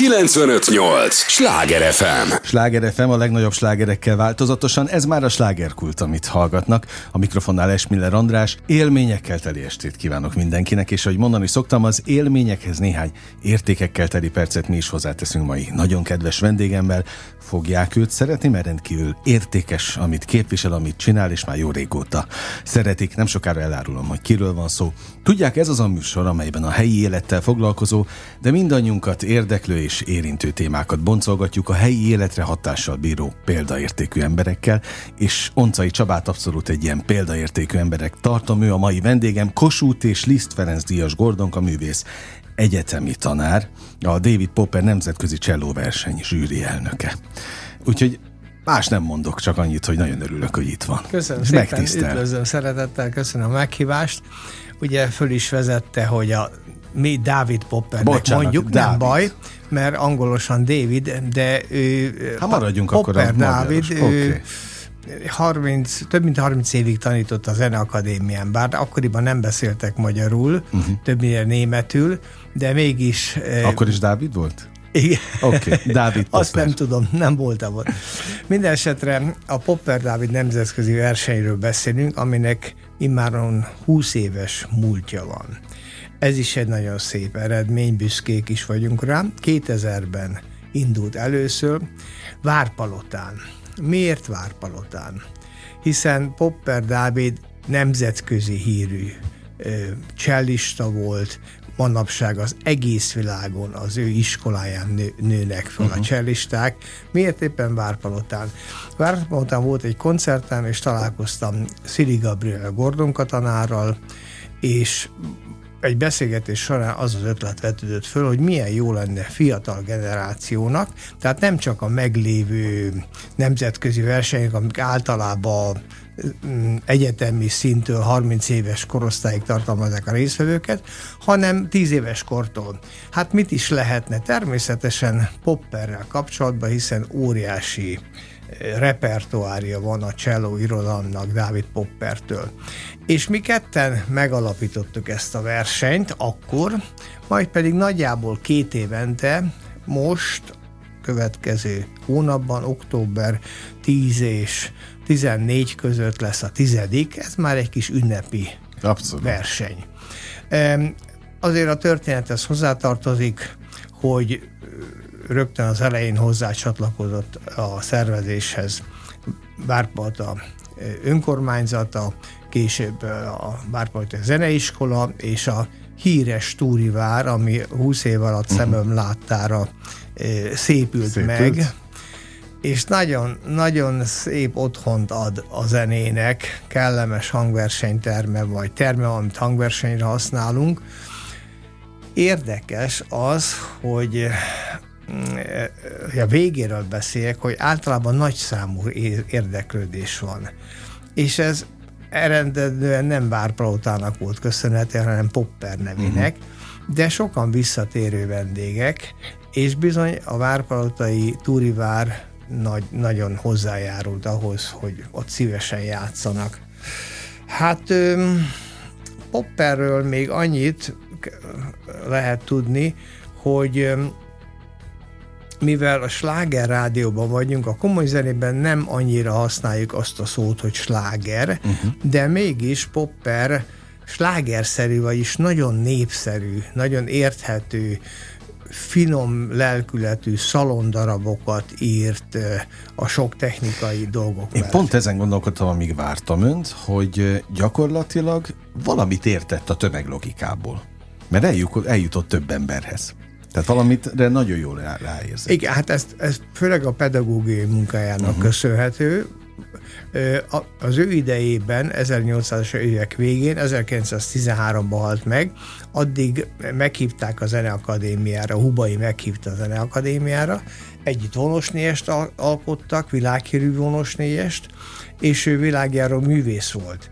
958! Sláger FM! Sláger FM a legnagyobb slágerekkel változatosan, ez már a slágerkult, amit hallgatnak. A mikrofonnál Esmiller András, élményekkel teli estét kívánok mindenkinek, és ahogy mondani szoktam, az élményekhez néhány értékekkel teli percet mi is hozzáteszünk mai nagyon kedves vendégemmel. Fogják őt szeretni, mert rendkívül értékes, amit képvisel, amit csinál, és már jó régóta szeretik. Nem sokára elárulom, hogy kiről van szó. Tudják, ez az a műsor, amelyben a helyi élettel foglalkozó, de mindannyiunkat érdeklő és érintő témákat boncolgatjuk a helyi életre hatással bíró példaértékű emberekkel, és Oncai Csabát abszolút egy ilyen példaértékű emberek tartom. Ő a mai vendégem, Kossuth és Liszt Ferenc Díjas Gordonka művész, egyetemi tanár, a David Popper nemzetközi csellóverseny zsűri elnöke. Úgyhogy Más nem mondok, csak annyit, hogy nagyon örülök, hogy itt van. Köszönöm szépen, megtisztel. üdvözlöm szeretettel, köszönöm a meghívást. Ugye föl is vezette, hogy a mi David Poppernek Bocsánat, mondjuk, David. nem baj, mert angolosan David, de ő... Ha maradjunk Popper akkor a Dávid, ő, okay. 30, több mint 30 évig tanított a Zeneakadémián, bár akkoriban nem beszéltek magyarul, uh-huh. többnyire németül, de mégis... Akkor is Dávid volt? Igen. Oké, okay. Dávid Popper. Azt nem tudom, nem voltam ott. Minden esetre a Popper Dávid nemzetközi versenyről beszélünk, aminek immáron 20 éves múltja van. Ez is egy nagyon szép eredmény, büszkék is vagyunk rá. 2000-ben indult először Várpalotán. Miért Várpalotán? Hiszen Popper Dávid nemzetközi hírű csellista volt, manapság az egész világon az ő iskoláján nő, nőnek fel uh-huh. a csellisták. Miért éppen Várpalotán? Várpalotán volt egy koncertem, és találkoztam Szili Gabriel Gordon katanárral, és egy beszélgetés során az az ötlet vetődött föl, hogy milyen jó lenne fiatal generációnak, tehát nem csak a meglévő nemzetközi versenyek, amik általában mm, egyetemi szintől 30 éves korosztályig tartalmazzák a részvevőket, hanem 10 éves kortól. Hát mit is lehetne? Természetesen popperrel kapcsolatban, hiszen óriási repertoárja van a cello irodalomnak Dávid Poppertől. És mi ketten megalapítottuk ezt a versenyt akkor, majd pedig nagyjából két évente most következő hónapban, október 10 és 14 között lesz a tizedik, ez már egy kis ünnepi Abszolút. verseny. Azért a történethez hozzátartozik, hogy rögtön az elején hozzá csatlakozott a szervezéshez Bárpalta önkormányzata, később a Bárpalta zeneiskola és a híres Túrivár, ami 20 év alatt uh-huh. szemem láttára szépült, szépült meg, és nagyon, nagyon szép otthont ad a zenének, kellemes hangversenyterme, vagy terme, amit hangversenyre használunk. Érdekes az, hogy a végéről beszéljek, hogy általában nagy számú érdeklődés van. És ez eredetően nem Várpalótának volt köszönhető, hanem Popper nevének, uh-huh. de sokan visszatérő vendégek, és bizony a Várpalotai Túrivár nagy, nagyon hozzájárult ahhoz, hogy ott szívesen játszanak. Hát Popperről még annyit lehet tudni, hogy mivel a sláger rádióban vagyunk, a komoly zenében nem annyira használjuk azt a szót, hogy sláger, uh-huh. de mégis popper slágerszerű, vagyis nagyon népszerű, nagyon érthető, finom lelkületű szalondarabokat írt a sok technikai dolgok Én mellett. pont ezen gondolkodtam, amíg vártam önt, hogy gyakorlatilag valamit értett a tömeglogikából. Mert eljutott, eljutott több emberhez. Tehát valamit, de nagyon jól rá, ráérzek. Igen, hát ezt, ez főleg a pedagógiai munkájának uh-huh. köszönhető. Az ő idejében, 1800-as évek végén, 1913-ban halt meg, addig meghívták a Zeneakadémiára, Hubai meghívta a Zeneakadémiára, együtt vonosnéjest alkottak, világhírű vonosnéjest, és ő világjáró művész volt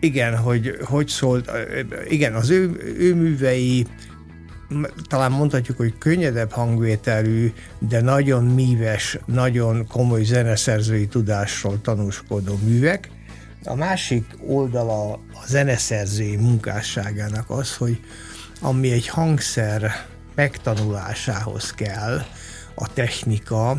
igen, hogy hogy szólt, igen, az ő, ő művei talán mondhatjuk, hogy könnyedebb hangvételű, de nagyon míves, nagyon komoly zeneszerzői tudásról tanúskodó művek. A másik oldala a zeneszerzői munkásságának az, hogy ami egy hangszer megtanulásához kell a technika,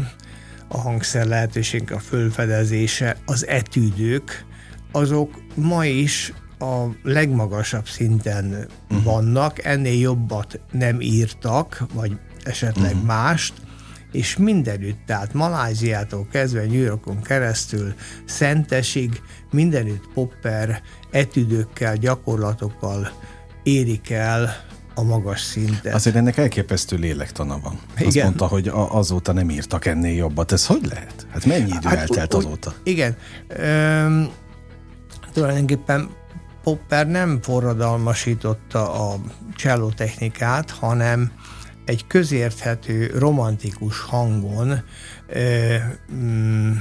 a hangszer lehetőség, a fölfedezése, az etűdők, azok ma is a legmagasabb szinten uh-huh. vannak, ennél jobbat nem írtak, vagy esetleg uh-huh. mást, és mindenütt, tehát Maláziától kezdve New Yorkon keresztül, Szentesig, mindenütt popper etüdőkkel, gyakorlatokkal érik el a magas szintet. Azért ennek elképesztő lélektana van. Igen. Azt mondta, hogy a, azóta nem írtak ennél jobbat. Ez hogy lehet? Hát mennyi idő hát, eltelt azóta? Igen. Üm, tulajdonképpen Popper nem forradalmasította a cselló technikát, hanem egy közérthető, romantikus hangon ö, mm,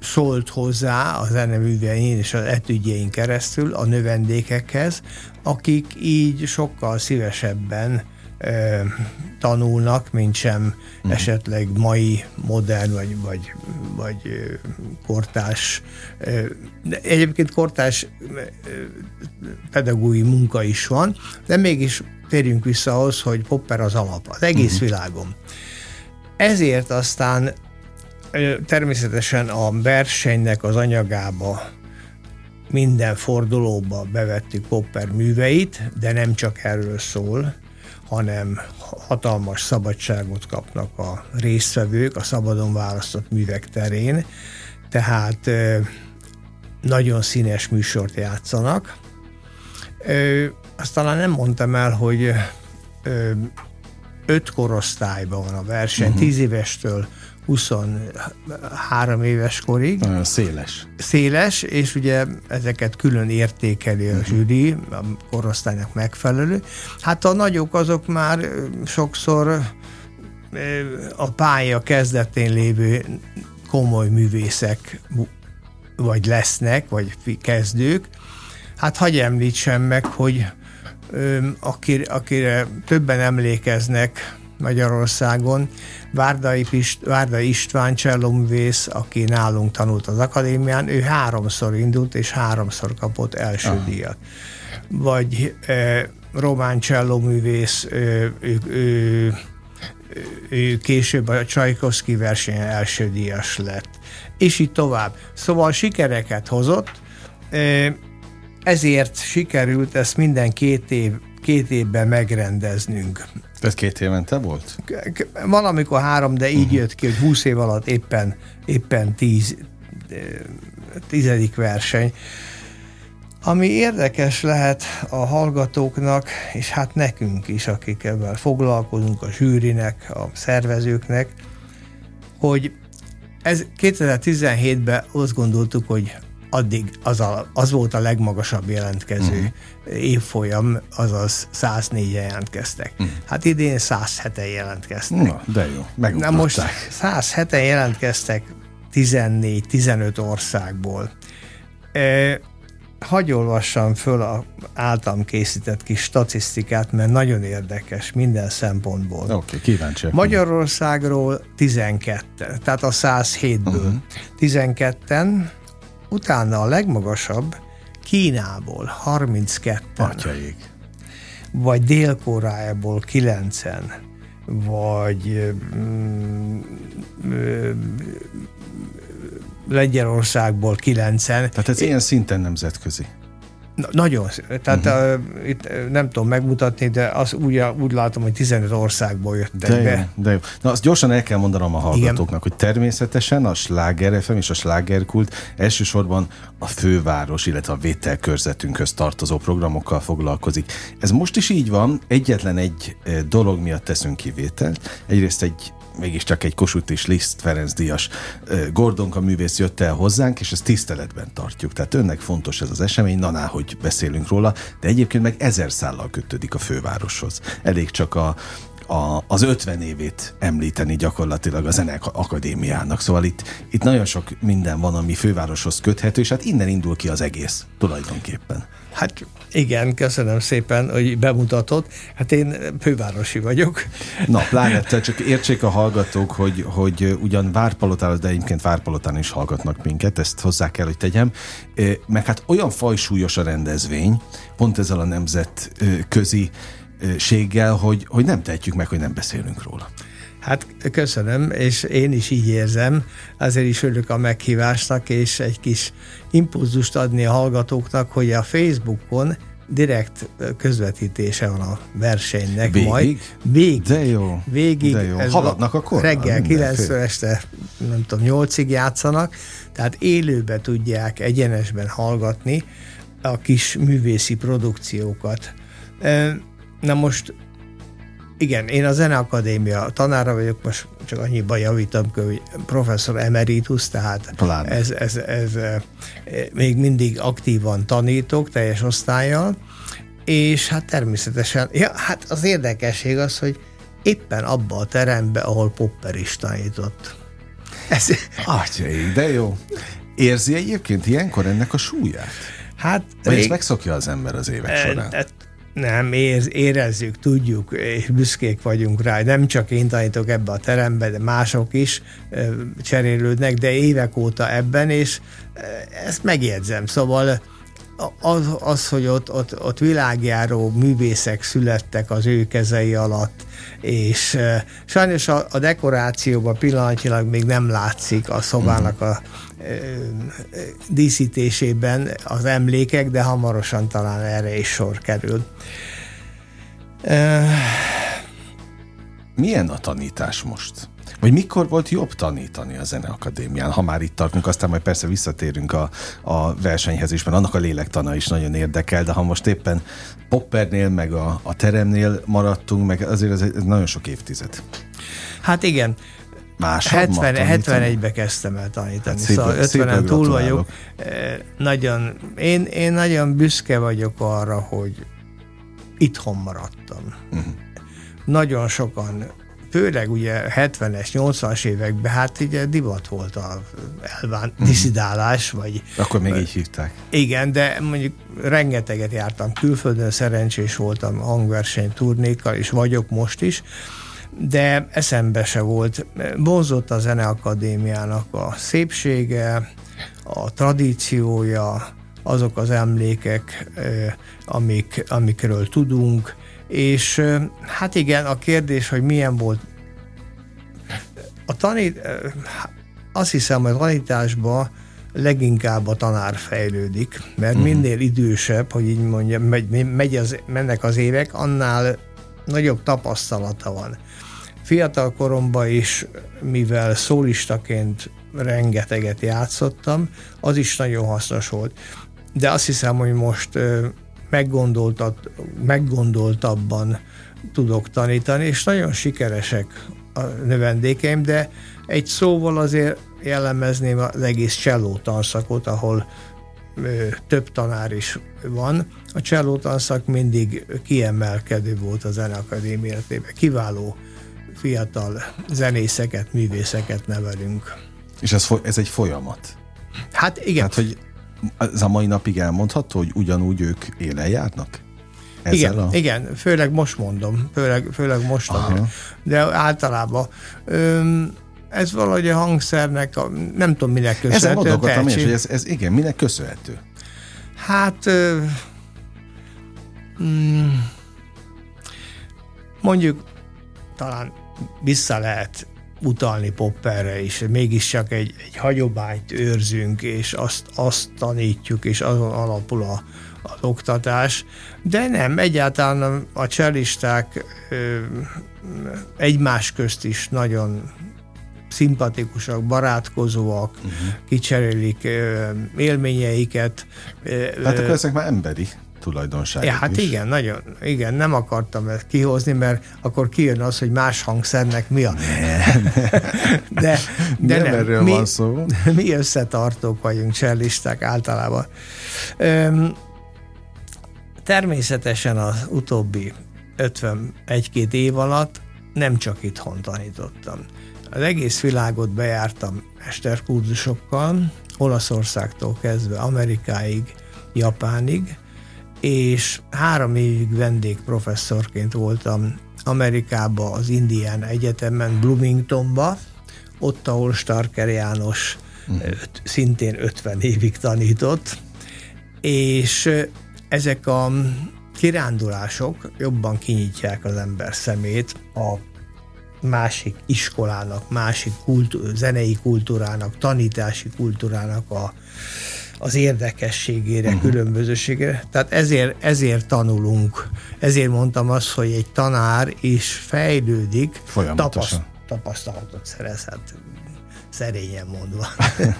szólt hozzá a zeneművein és az etüdjein keresztül a növendékekhez, akik így sokkal szívesebben tanulnak, mint sem uh-huh. esetleg mai modern vagy, vagy, vagy kortás, de egyébként kortás pedagógiai munka is van, de mégis térjünk vissza ahhoz, hogy Popper az alap az egész uh-huh. világon. Ezért aztán természetesen a versenynek az anyagába minden fordulóba bevettük Popper műveit, de nem csak erről szól, hanem hatalmas szabadságot kapnak a résztvevők a szabadon választott művek terén, tehát nagyon színes műsort játszanak. Azt talán nem mondtam el, hogy öt korosztályban van a verseny, uh-huh. tíz évestől 23 éves korig. Nagyon széles. Széles, és ugye ezeket külön értékeli a mhm. zsűri, a korosztálynak megfelelő. Hát a nagyok azok már sokszor a pálya kezdetén lévő komoly művészek vagy lesznek, vagy kezdők. Hát hagyj említsem meg, hogy akire, akire többen emlékeznek Magyarországon, Várdai, Pist, Várdai István csellomvész, aki nálunk tanult az akadémián, ő háromszor indult, és háromszor kapott első Aha. díjat. Vagy e, román cselloművész, ő, ő, ő, ő később a Csajkovszki versenyen első díjas lett. És így tovább. Szóval sikereket hozott, ezért sikerült ezt minden két év két évben megrendeznünk. Ez két évente volt? Van, amikor három, de így uh-huh. jött ki, hogy 20 év alatt éppen, éppen tíz, tizedik verseny. Ami érdekes lehet a hallgatóknak, és hát nekünk is, akik ebben foglalkozunk, a zsűrinek, a szervezőknek, hogy ez 2017-ben azt gondoltuk, hogy addig az, a, az volt a legmagasabb jelentkező uh-huh. évfolyam, azaz 104 jelentkeztek. Uh-huh. Hát idén 107-en jelentkeztek. Na, de jó, Na most 107-en jelentkeztek 14-15 országból. E, hagy olvassam föl a általam készített kis statisztikát, mert nagyon érdekes minden szempontból. Oké, okay, kíváncsi. Magyarországról 12, tehát a 107-ből uh-huh. 12-en utána a legmagasabb Kínából 32 Atyaik. vagy Dél-Koreából 9 vagy mm, Lengyelországból 9 Tehát ez ilyen szinten nemzetközi. Na, nagyon. Tehát uh-huh. uh, itt nem tudom megmutatni, de az úgy, úgy látom, hogy 15 országból jöttek de be. Jó, de jó. Na azt gyorsan el kell mondanom a hallgatóknak, Igen. hogy természetesen a Sláger FM és a Slágerkult elsősorban a főváros, illetve a vételkörzetünkhöz tartozó programokkal foglalkozik. Ez most is így van, egyetlen egy dolog miatt teszünk kivételt. Egyrészt egy mégiscsak egy Kossuth és Liszt Ferenc Díjas Gordonka művész jött el hozzánk, és ezt tiszteletben tartjuk. Tehát önnek fontos ez az esemény, naná, hogy beszélünk róla, de egyébként meg ezer szállal kötődik a fővároshoz. Elég csak a, a, az 50 évét említeni gyakorlatilag a Zenek Akadémiának. Szóval itt, itt nagyon sok minden van, ami fővároshoz köthető, és hát innen indul ki az egész tulajdonképpen. Hát igen, köszönöm szépen, hogy bemutatott. Hát én fővárosi vagyok. Na, pláne, csak értsék a hallgatók, hogy, hogy ugyan Várpalotán, de egyébként Várpalotán is hallgatnak minket, ezt hozzá kell, hogy tegyem, meg hát olyan fajsúlyos a rendezvény, pont ezzel a nemzetközi séggel, hogy, hogy nem tehetjük meg, hogy nem beszélünk róla. Hát köszönöm, és én is így érzem, azért is örülök a meghívásnak, és egy kis impulzust adni a hallgatóknak, hogy a Facebookon direkt közvetítése van a versenynek Végig? majd. Végig. De jó. Végig. De jó. Haladnak akkor? Reggel Mindenféle. 9 este, nem tudom, 8-ig játszanak, tehát élőbe tudják egyenesben hallgatni a kis művészi produkciókat. Na most igen, én a Zeneakadémia tanára vagyok, most csak annyiban javítom, hogy professzor emeritus, tehát ez, ez, ez, ez még mindig aktívan tanítok, teljes osztályjal, és hát természetesen, ja, hát az érdekesség az, hogy éppen abba a terembe, ahol Popper is tanított. Ez, Atyai, de jó. Érzi egyébként ilyenkor ennek a súlyát? hát Vagy ezt rég- megszokja az ember az évek E- során? e- Nem, érz, érezzük, tudjuk, és büszkék vagyunk rá. Nem csak én tanítok ebbe a terembe, de mások is cserélődnek, de évek óta ebben, és ezt megjegyzem. Szóval az, az hogy ott, ott, ott világjáró művészek születtek az ő kezei alatt, és ö, sajnos a, a dekorációban pillanatilag még nem látszik a szobának a ö, díszítésében az emlékek, de hamarosan talán erre is sor kerül. Ö, Milyen a tanítás most? Vagy mikor volt jobb tanítani a Zeneakadémián? Ha már itt tartunk, aztán majd persze visszatérünk a, a versenyhez is, mert annak a lélektana is nagyon érdekel, de ha most éppen Poppernél, meg a, a teremnél maradtunk, meg azért ez, ez nagyon sok évtized. Hát igen, Másabb 70, ma tanítani? 71-ben kezdtem el tanítani, Hát szépen- szóval szépen 50-en túl vagyok. Eh, Nagyon, én, én nagyon büszke vagyok arra, hogy itthon maradtam. Mhm. Nagyon sokan, főleg ugye 70-es, 80-as években, hát ugye divat volt a elván, Mhm. diszidálás, vagy Akkor még így hívták. igen, de mondjuk rengeteget jártam külföldön, szerencsés voltam hangverseny turnékkal, és vagyok most is, de eszembe se volt. Vonzott a Zeneakadémiának a szépsége, a tradíciója, azok az emlékek, amik, amikről tudunk, és hát igen, a kérdés, hogy milyen volt a tanít, azt hiszem, hogy a tanításban leginkább a tanár fejlődik, mert uh-huh. minél idősebb, hogy így mondjam, megy, megy az, mennek az évek, annál nagyobb tapasztalata van. Fiatal koromban is, mivel szólistaként rengeteget játszottam, az is nagyon hasznos volt. De azt hiszem, hogy most meggondoltabban tudok tanítani, és nagyon sikeresek a növendékeim, de egy szóval azért jellemezném az egész cselló tanszakot, ahol ö, több tanár is van. A cselló tanszak mindig kiemelkedő volt a Zeneakadémia életében. Kiváló fiatal zenészeket, művészeket nevelünk. És ez, ez egy folyamat. Hát igen, Tehát, hogy ez a mai napig elmondható, hogy ugyanúgy ők élen járnak? Ezzel igen, a... igen, főleg most mondom, főleg, főleg most, Aha. De általában öm, ez valahogy a hangszernek, a, nem tudom minek Ezen köszönhető. a gondolkodtam én hogy ez, ez igen, minek köszönhető? Hát ö, mm, mondjuk talán vissza lehet utalni Popperre is, mégiscsak egy, egy hagyományt őrzünk, és azt, azt tanítjuk, és azon alapul a, az oktatás, de nem, egyáltalán a cselisták ö, egymás közt is nagyon szimpatikusak, barátkozóak, uh-huh. kicserélik ö, élményeiket. Ö, Hát akkor ezek már emberi tulajdonságok Ja, hát is. igen, nagyon, igen, nem akartam ezt kihozni, mert akkor kijön az, hogy más hangszernek mi a... De, de nem, nem, erről mi, van szó. mi összetartók vagyunk, csellisták általában. Öm, természetesen az utóbbi 51-2 év alatt nem csak itthon tanítottam. Az egész világot bejártam mesterkurzusokkal, Olaszországtól kezdve Amerikáig, Japánig, és három évig vendégprofesszorként voltam Amerikába, az Indián Egyetemen, Bloomingtonba, ott, ahol Starker János uh-huh. szintén 50 évig tanított, és ezek a kirándulások jobban kinyitják az ember szemét a másik iskolának, másik kultú- zenei kultúrának, tanítási kultúrának a, az érdekességére, uh-huh. különbözőségére. Tehát ezért, ezért tanulunk. Ezért mondtam azt, hogy egy tanár is fejlődik, tapaszt, tapasztalatot szerezhet szerényen mondva.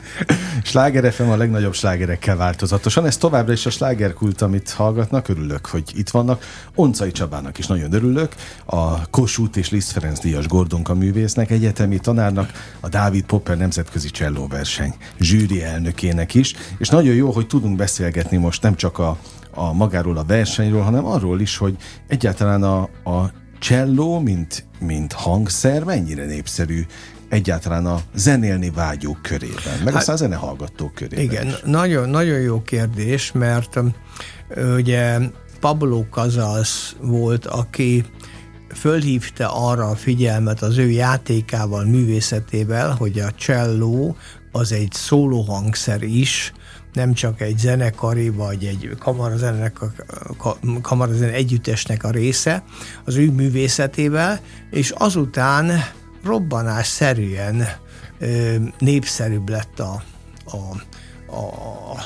Sláger FM a legnagyobb slágerekkel változatosan. Ez továbbra is a slágerkult, amit hallgatnak. Örülök, hogy itt vannak. Oncai Csabának is nagyon örülök. A Kossuth és Liszt Ferenc díjas Gordonka művésznek, egyetemi tanárnak, a Dávid Popper nemzetközi csellóverseny zsűri elnökének is. És nagyon jó, hogy tudunk beszélgetni most nem csak a, a magáról a versenyről, hanem arról is, hogy egyáltalán a, a cselló, mint, mint hangszer mennyire népszerű egyáltalán a zenélni vágyók körében, meg hát, aztán a zenehallgatók körében Igen, nagyon, nagyon jó kérdés, mert ugye Pablo Casals volt, aki fölhívta arra a figyelmet az ő játékával, művészetével, hogy a cselló az egy szólóhangszer is, nem csak egy zenekari vagy egy kamarazenek, kamarazen együttesnek a része az ő művészetével, és azután robbanásszerűen népszerűbb lett a, a,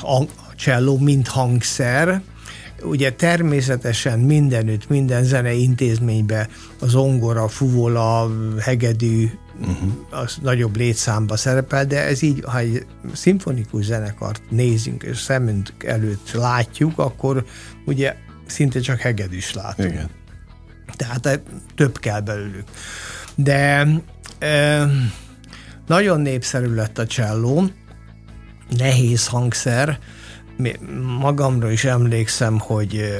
a, a cselló, mint hangszer. Ugye természetesen mindenütt, minden zenei intézményben az zongora, fuvola, hegedű, uh-huh. az nagyobb létszámba szerepel, de ez így, ha egy szimfonikus zenekart nézünk és szemünk előtt látjuk, akkor ugye szinte csak hegedűs látunk. Igen. Tehát több kell belőlük de e, nagyon népszerű lett a cselló, nehéz hangszer, magamra is emlékszem, hogy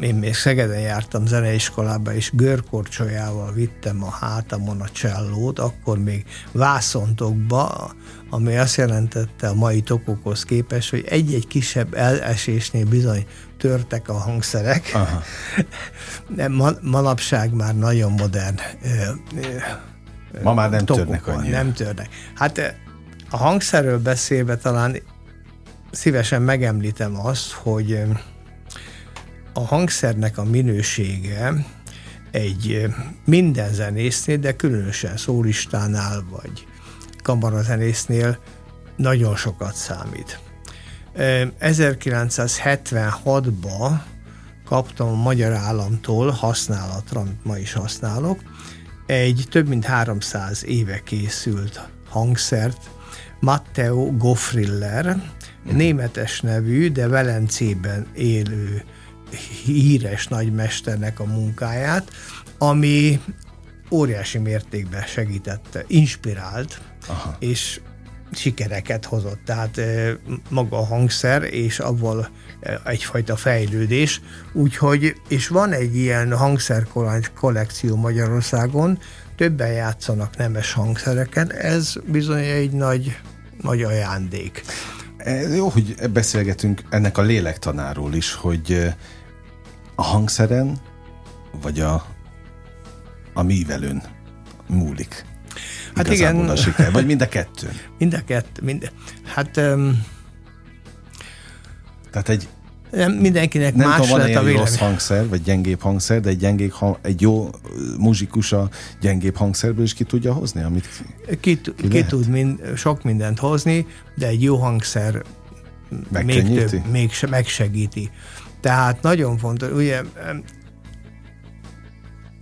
én még Szegeden jártam zeneiskolába, és görkorcsolyával vittem a hátamon a csellót, akkor még vászontokba, ami azt jelentette a mai tokokhoz képest, hogy egy-egy kisebb elesésnél bizony törtek a hangszerek. Aha. De manapság már nagyon modern. Ma már nem törnek annyira. Nem törnek. Hát a hangszerről beszélve talán szívesen megemlítem azt, hogy a hangszernek a minősége egy minden zenésznél, de különösen szólistánál vagy kamarazenésznél nagyon sokat számít. 1976-ban kaptam a magyar államtól használatra, amit ma is használok, egy több mint 300 éve készült hangszert, Matteo Goffriller, németes nevű, de Velencében élő híres nagymesternek a munkáját, ami óriási mértékben segítette, inspirált, Aha. és sikereket hozott. Tehát maga a hangszer, és avval egyfajta fejlődés. Úgyhogy, és van egy ilyen hangszer kollekció Magyarországon, többen játszanak nemes hangszereken, ez bizony egy nagy, nagy ajándék. Jó, hogy beszélgetünk ennek a lélektanáról is, hogy a hangszeren, vagy a, a művelőn múlik. Hát igen. A siker, vagy mind a kettő. Mind a kettő. Mind, hát... Um, Tehát egy nem mindenkinek nem más tudom, lett a vélemény. rossz hangszer, vagy gyengébb hangszer, de egy, gyengébb, egy jó muzsikus a gyengébb hangszerből is ki tudja hozni, amit ki, ki, ki tud mind, sok mindent hozni, de egy jó hangszer még több, még megsegíti. Tehát nagyon fontos, ugye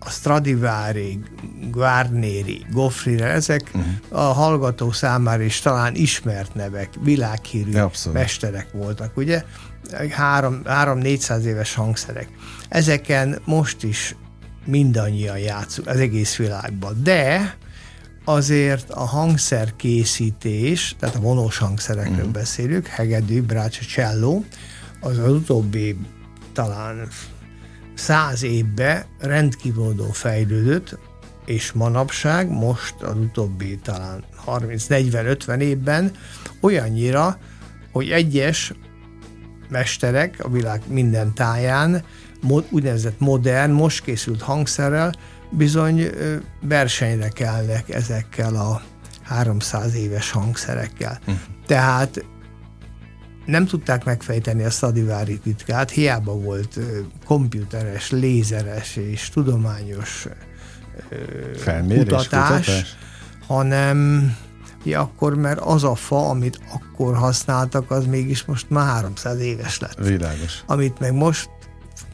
a Stradivari, Guarneri, Goffrire, ezek uh-huh. a hallgató számára is talán ismert nevek, világhírű ja, mesterek voltak, ugye? 3-400 éves hangszerek. Ezeken most is mindannyian játszunk az egész világban, de azért a hangszerkészítés, tehát a vonós hangszerekről uh-huh. beszélünk, hegedű, brácsa, cello, az az utóbbi talán száz évben rendkívül fejlődött, és manapság, most az utóbbi talán 30-40-50 évben olyannyira, hogy egyes mesterek a világ minden táján úgynevezett modern, most készült hangszerrel bizony versenyre kelnek ezekkel a 300 éves hangszerekkel. Uh-huh. Tehát nem tudták megfejteni a Stradivari titkát, hiába volt komputeres, lézeres és tudományos Felmérés, kutatás, kutatás, hanem ja, akkor, mert az a fa, amit akkor használtak, az mégis most már 300 éves lett. Világos. Amit meg most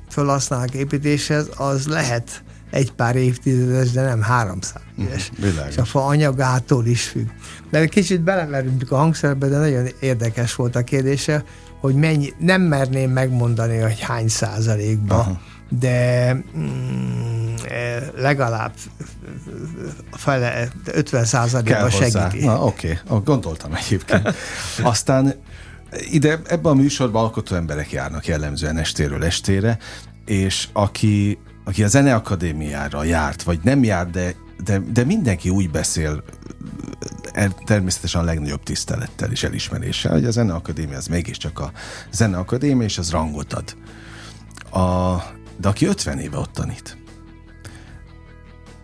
felhasználnak építéshez, az lehet egy pár évtizedes, de nem 300 mhm, éves. Világos. És a fa anyagától is függ. De kicsit belemerültünk a hangszerbe, de nagyon érdekes volt a kérdése, hogy mennyi, nem merném megmondani, hogy hány százalékba, Aha. de mm, e, legalább fele, 50 százalékba segíti. Na oké, okay. gondoltam egyébként. Aztán ide, ebben a műsorban alkotó emberek járnak jellemzően estéről estére, és aki aki a Zeneakadémiára járt, vagy nem járt, de, de, de mindenki úgy beszél, e, természetesen a legnagyobb tisztelettel és elismeréssel, hogy a Zeneakadémia az mégiscsak a Zeneakadémia, és az rangot ad. A, de aki 50 éve ott tanít,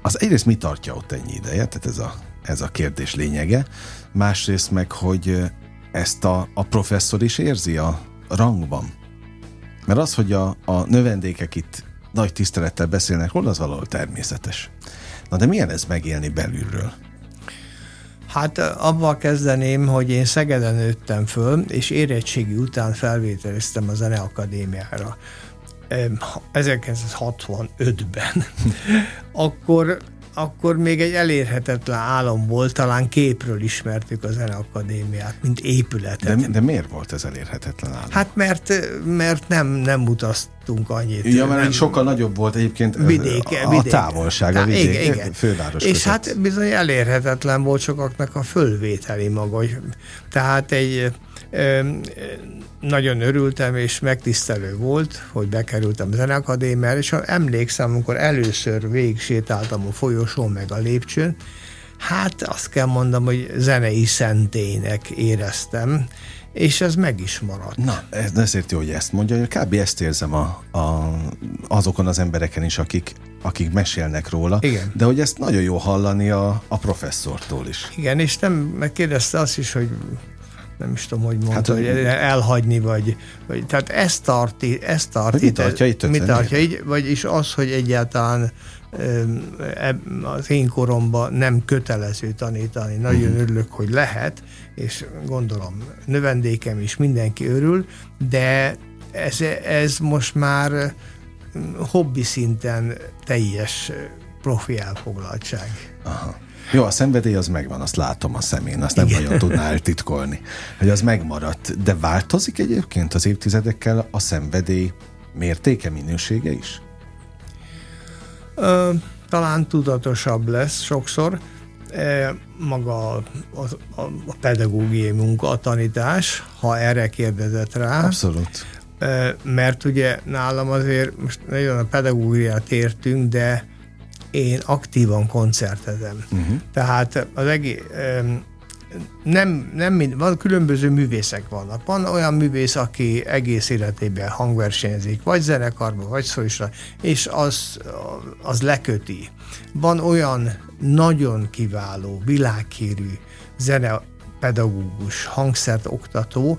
az egyrészt mi tartja ott ennyi ideje, tehát ez a, ez a kérdés lényege, másrészt meg, hogy ezt a, a professzor is érzi a rangban. Mert az, hogy a, a növendékek itt nagy tisztelettel beszélnek róla, az valahol természetes. Na de milyen ez megélni belülről? Hát abban kezdeném, hogy én Szegeden nőttem föl, és érettségi után felvételiztem a Zeneakadémiára. 1965-ben. Akkor akkor még egy elérhetetlen álom volt, talán képről ismertük a Zeneakadémiát, mint épületet. De, de miért volt ez elérhetetlen álom? Hát mert, mert nem, nem utaztunk annyit. Ja, mert nem, sokkal nagyobb volt egyébként vidéke, a, a vidéke. távolság, a vidék, igen, igen. főváros És között. hát bizony elérhetetlen volt sokaknak a fölvételi maga. Tehát egy nagyon örültem, és megtisztelő volt, hogy bekerültem a Zeneakadémiára, és emlékszem, amikor először végig sétáltam a folyosón, meg a lépcsőn, hát azt kell mondom, hogy zenei szentének éreztem, és ez meg is maradt. Na, ez ezért jó, hogy ezt mondja, hogy kb. ezt érzem a, a, azokon az embereken is, akik, akik mesélnek róla, Igen. de hogy ezt nagyon jó hallani a, a professzortól is. Igen, és nem megkérdezte azt is, hogy nem is tudom, hogy mondta, hát, hogy elhagyni, vagy, vagy tehát ezt tarti, ezt tarti. Mi tartja itt? Mi tartja így, vagyis az, hogy egyáltalán az én koromban nem kötelező tanítani. Nagyon uh-huh. örülök, hogy lehet, és gondolom növendékem is mindenki örül, de ez, ez most már hobbi szinten teljes profi elfoglaltság. Aha. Jó, a szenvedély az megvan, azt látom a szemén, azt nem Igen. nagyon tudná eltitkolni, hogy az megmaradt. De változik egyébként az évtizedekkel a szenvedély mértéke, minősége is? Ö, talán tudatosabb lesz sokszor. E, maga a, a, a pedagógiai munka, a tanítás, ha erre kérdezett rá. Abszolút. E, mert ugye nálam azért, most nagyon a pedagógiát értünk, de én aktívan koncertezem. Uh-huh. Tehát az egész, nem, nem mind, van, különböző művészek vannak. Van olyan művész, aki egész életében hangversenyezik, vagy zenekarban, vagy szólista, és az, az leköti. Van olyan nagyon kiváló, világhírű zenepedagógus, hangszert oktató,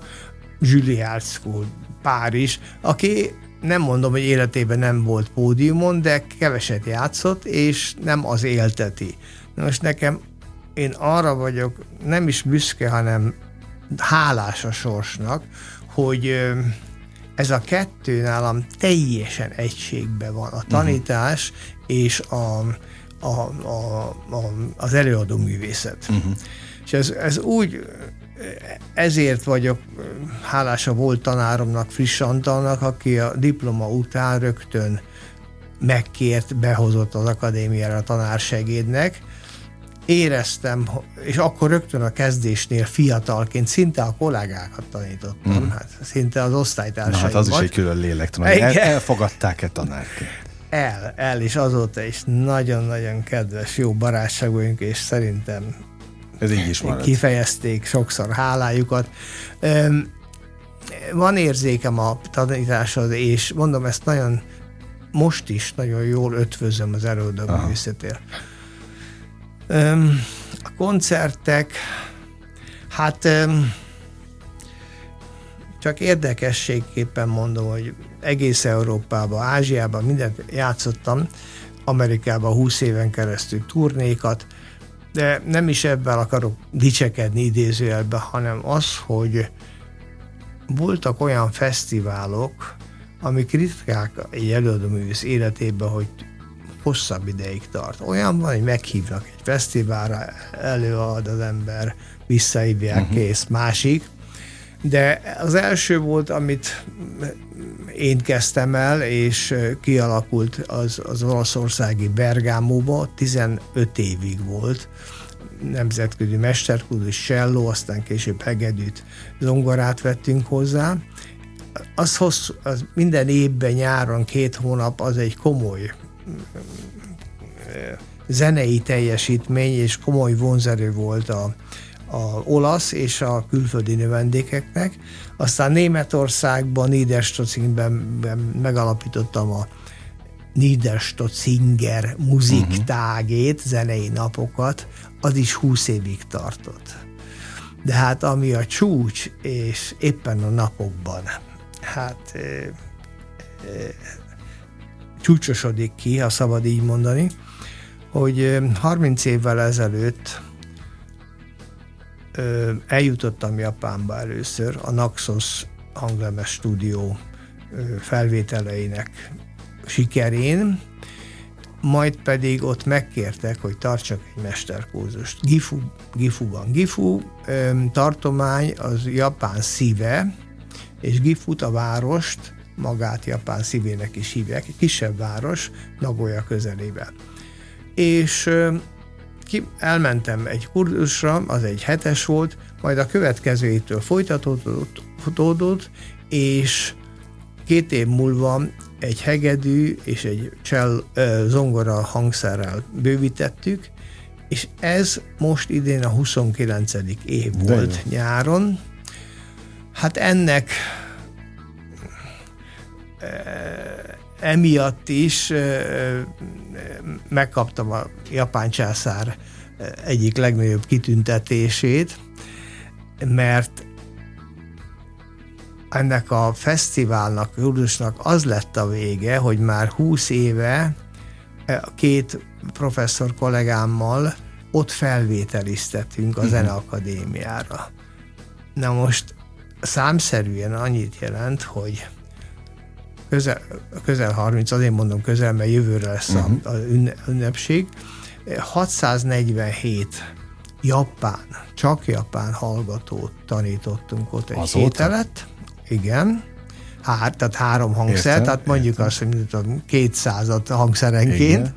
Juilliard School, Párizs, aki nem mondom, hogy életében nem volt pódiumon, de keveset játszott, és nem az élteti. Na most nekem, én arra vagyok nem is büszke, hanem hálás a sorsnak, hogy ez a kettő nálam teljesen egységben van. A tanítás uh-huh. és a, a, a, a, az előadó művészet. Uh-huh. És ez, ez úgy ezért vagyok hálás a volt tanáromnak, Friss Antalnak, aki a diploma után rögtön megkért, behozott az akadémiára a tanársegédnek. Éreztem, és akkor rögtön a kezdésnél fiatalként szinte a kollégákat tanítottam, hmm. hát szinte az osztálytársaimat. Na, hát az is egy külön lélektan, El, elfogadták-e tanárként? El, el, és azóta is nagyon-nagyon kedves, jó barátságunk, és szerintem ez így is marad. Kifejezték sokszor hálájukat. Van érzékem a tanításhoz, és mondom, ezt nagyon most is nagyon jól ötvözöm az előadó művészetél. A koncertek, hát Csak érdekességképpen mondom, hogy egész Európában, Ázsiában mindent játszottam, Amerikában 20 éven keresztül turnékat, de nem is ebben akarok dicsekedni idézőjelben, hanem az, hogy voltak olyan fesztiválok, amik ritkák egy előadóművész életében, hogy hosszabb ideig tart. Olyan van, hogy meghívnak egy fesztiválra, előad az ember, visszahívják, uh-huh. kész, másik. De az első volt, amit én kezdtem el, és kialakult az, az olaszországi Bergámóba, 15 évig volt nemzetközi mesterkurzus, selló, aztán később hegedűt, zongorát vettünk hozzá. Az, hosszú, az minden évben, nyáron, két hónap, az egy komoly zenei teljesítmény, és komoly vonzerő volt a, a olasz és a külföldi növendékeknek. Aztán Németországban, Niederstotzingenben megalapítottam a Niederstotzinger muziktágét, uh-huh. zenei napokat, az is 20 évig tartott. De hát ami a csúcs, és éppen a napokban, hát e, e, csúcsosodik ki, ha szabad így mondani, hogy 30 évvel ezelőtt ö, eljutottam Japánba először a Naxos hanglemes stúdió felvételeinek sikerén, majd pedig ott megkértek, hogy tartsak egy mesterkózust. Gifu, Gifuban. Gifu tartomány az Japán szíve, és Gifut a várost, magát Japán szívének is hívják, egy kisebb város, Nagoya közelében. És ki, elmentem egy kurzusra, az egy hetes volt, majd a következőitől folytatódott, folytatódott, és két év múlva egy hegedű és egy csell zongora hangszerrel bővítettük, és ez most idén a 29. év De volt jó. nyáron. Hát ennek emiatt is megkaptam a japán császár egyik legnagyobb kitüntetését, mert ennek a fesztiválnak, Jurdusnak az lett a vége, hogy már húsz éve két professzor kollégámmal ott felvételiztetünk a uh-huh. Zeneakadémiára. Na most számszerűen annyit jelent, hogy közel, közel 30, azért mondom közel, mert jövőre lesz uh-huh. a, mhm. a ünnepség, 647 japán, csak japán hallgatót tanítottunk ott egy Azóta? hételet. Igen. Hát, tehát három hangszer, értem, tehát mondjuk értem. azt, hogy tudom, 200 hangszerenként,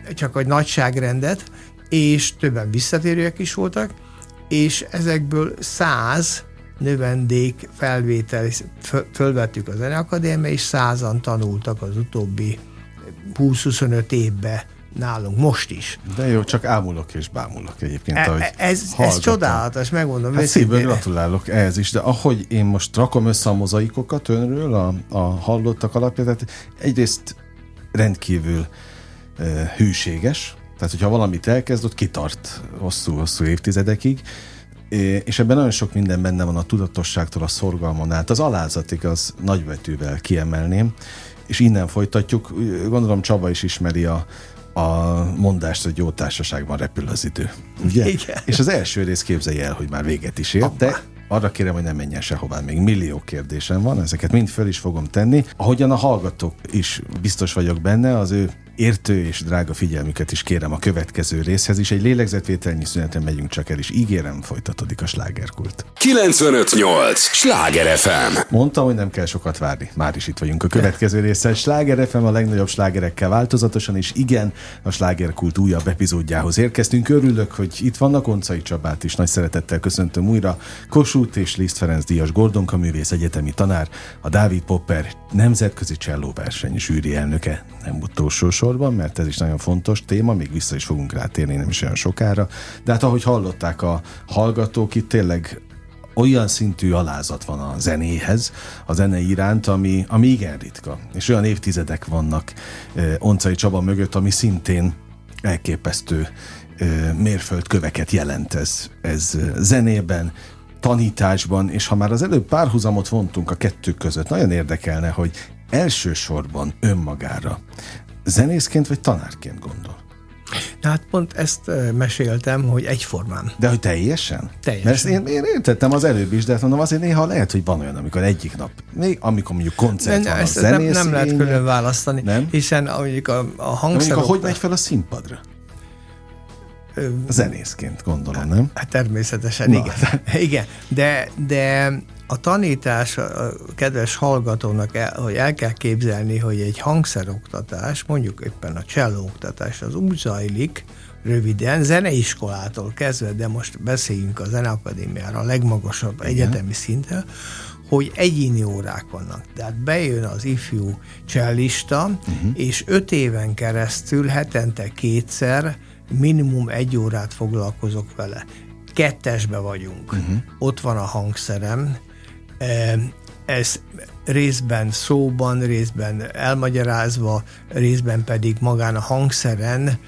Igen. csak egy nagyságrendet, és többen visszatérőek is voltak, és ezekből száz növendék felvétel, fölvettük a Zeneakadémia, és százan tanultak az utóbbi 20-25 évben nálunk most is. De jó, csak ámulok és bámulok egyébként. E, ez, ez csodálatos, megmondom. Hát szívből gratulálok ehhez is, de ahogy én most rakom össze a mozaikokat önről, a, a hallottak alapján, tehát egyrészt rendkívül e, hűséges, tehát hogyha valamit elkezd, ott kitart hosszú-hosszú évtizedekig, és ebben nagyon sok minden benne van a tudatosságtól a szorgalmon át. Az alázatig az nagybetűvel kiemelném, és innen folytatjuk. Gondolom Csaba is ismeri a, a mondást, hogy jó társaságban repül az idő. Ugye? Igen. És az első rész képzelje el, hogy már véget is ért, de arra kérem, hogy ne menjen sehová, még millió kérdésem van, ezeket mind föl is fogom tenni. Ahogyan a hallgatók is biztos vagyok benne, az ő értő és drága figyelmüket is kérem a következő részhez is. Egy lélegzetvételnyi szüneten megyünk csak el, és ígérem, folytatódik a slágerkult. 958! Sláger FM! Mondtam, hogy nem kell sokat várni. Már is itt vagyunk a következő részhez. Sláger FM a legnagyobb slágerekkel változatosan, és igen, a slágerkult újabb epizódjához érkeztünk. Örülök, hogy itt vannak Oncai Csabát is. Nagy szeretettel köszöntöm újra. Kossuth és Liszt Ferenc Díjas Gordonka művész egyetemi tanár, a Dávid Popper nemzetközi csellóverseny zsűri elnöke, nem utolsó sorban, mert ez is nagyon fontos téma, még vissza is fogunk rátérni nem is olyan sokára. De hát ahogy hallották a hallgatók, itt tényleg olyan szintű alázat van a zenéhez, a zene iránt, ami, ami igen ritka. És olyan évtizedek vannak Oncai Csaba mögött, ami szintén elképesztő mérföldköveket jelent ez, ez zenében, tanításban, és ha már az előbb párhuzamot vontunk a kettő között, nagyon érdekelne, hogy elsősorban önmagára zenészként vagy tanárként gondol? Na hát pont ezt meséltem, hogy egyformán. De hogy teljesen? Teljesen. Mert ezt én, én értettem az előbb is, de hát mondom, azért néha lehet, hogy van olyan, amikor egyik nap, még amikor mondjuk koncert van, ezt a zenész, nem, nem lehet külön választani, nem? hiszen mondjuk a, a hangszer... Mondjuk, hogy megy fel a színpadra? Zenészként gondolom, nem? Hát természetesen, Na. igen. igen. De, de a tanítás a kedves hallgatónak, el, hogy el kell képzelni, hogy egy hangszeroktatás, mondjuk éppen a cselló oktatás, az úgy zajlik, röviden, zeneiskolától kezdve, de most beszéljünk a Zeneakadémiára a legmagasabb Igen. egyetemi szinten, hogy egyéni órák vannak. Tehát bejön az ifjú csellista, uh-huh. és öt éven keresztül hetente kétszer minimum egy órát foglalkozok vele. Kettesbe vagyunk. Uh-huh. Ott van a hangszerem, ez részben szóban, részben elmagyarázva, részben pedig magán a hangszeren